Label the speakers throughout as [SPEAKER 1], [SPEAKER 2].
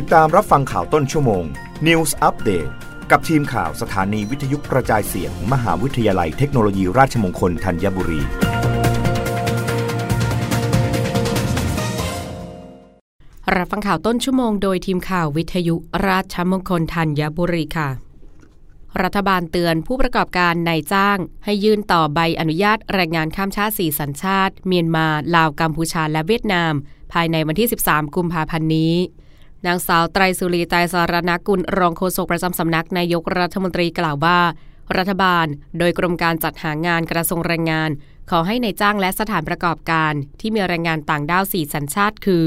[SPEAKER 1] ติดตามรับฟังข่าวต้นชั่วโมง News Update กับทีมข่าวสถานีวิทยุกระจายเสียง มหาวิทยาลัยเทคโนโลยีราชมงคลธัญบุรี
[SPEAKER 2] รับฟังข่าวต้นชั่วโมงโดยทีมข่าววิทยุราชมงคลธัญบุรีค่ะ รัฐบาลเตือนผู้ประกอบการนายจ้าง ให้ยื่นต่อใบอนุญาตแรงงานข้ามชาติสีสัญชาติ เมียนมา ลาว กัมพูชา และเวียดนาม ภายในวันที่ 13 กุมภาพันธ์นี้ นางสาวไตรสุรีไตรสารณกุลรองโฆษกประจำสำนักนายกรัฐมนตรีกล่าวว่า รัฐบาล โดยกรมการจัดหางานกระทรวงแรงงาน ขอให้ในจ้างและสถานประกอบการ ที่มีแรงงานต่างด้าวสี่สัญชาติคือ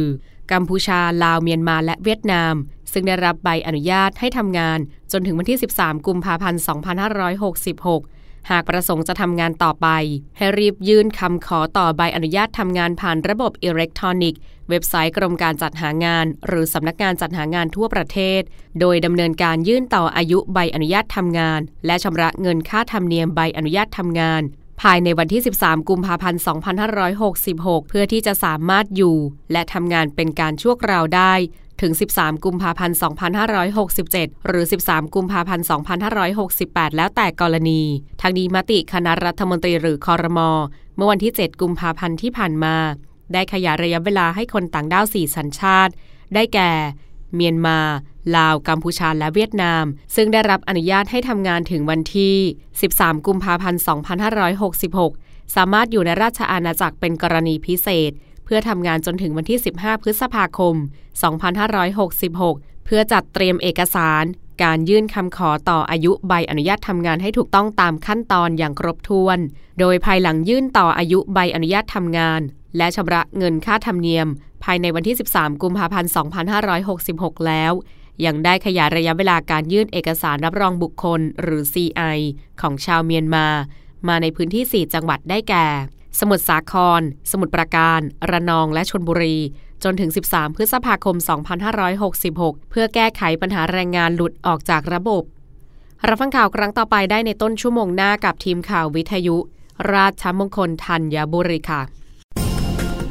[SPEAKER 2] กัมพูชา ลาวเมียนมาและเวียดนาม ซึ่งได้รับใบอนุญาตให้ทำงาน จนถึงวันที่ 13 กุมภาพันธ์ 2566 หากประสงค์จะทำงานต่อไป ให้รีบยื่นคำขอต่อใบอนุญาตทำงานผ่านระบบอิเล็กทรอนิกส์ เว็บไซต์กรมการจัดหางาน หรือสำนักงานจัดหางานทั่วประเทศ โดยดำเนินการยื่นต่ออายุใบอนุญาตทำงาน และชำระเงินค่าธรรมเนียมใบอนุญาตทำงาน ภายในวันที่ 13 กุมภาพันธ์ 2566 เพื่อที่จะสามารถอยู่ และทำงานเป็นการชั่วคราวได้ถึง 13 กุมภาพันธ์ 2567 หรือ 13 กุมภาพันธ์ 2568 แล้วแต่กรณี ทางนี้มติคณะรัฐมนตรีหรือคอรมอเมื่อวันที่ 7 กุมภาพันธ์ที่ผ่านมา ได้ขยายระยะเวลาให้คนต่างด้าว 4 สัญชาติ ได้แก่ เมียนมา ลาว กัมพูชา และเวียดนาม ซึ่งได้รับอนุญาตให้ทำงานถึงวันที่ 13 กุมภาพันธ์ 2566 สามารถอยู่ในราชอาณาจักรเป็นกรณีพิเศษ เพื่อทำงานจนถึงวันที่ 15 พฤษภาคม 2566 เพื่อจัดเตรียมเอกสาร การยื่นคำขอต่ออายุใบอนุญาตทำงานให้ถูกต้องตามขั้นตอนอย่างครบถ้วน โดยภายหลังยื่นต่ออายุใบอนุญาตทำงาน และชำระเงินค่าธรรมเนียม ภายในวันที่ 13 กุมภาพันธ์ 2566 แล้ว ยังได้ขยายระยะเวลาการยื่นเอกสารรับรองบุคคล หรือ CI ของชาวเมียนมา มาในพื้นที่ 4 จังหวัดได้แก่ สมุทรสาคร สมุทรปราการ ระนองและชนบุรี จนถึง 13 พฤษภาคม 2566 เพื่อแก้ไขปัญหาแรงงานหลุดออกจากระบบ รับฟังข่าวครั้งต่อไปได้ในต้นชั่วโมงหน้ากับทีมข่าววิทยุ ราชมงคลธัญบุรีค่ะ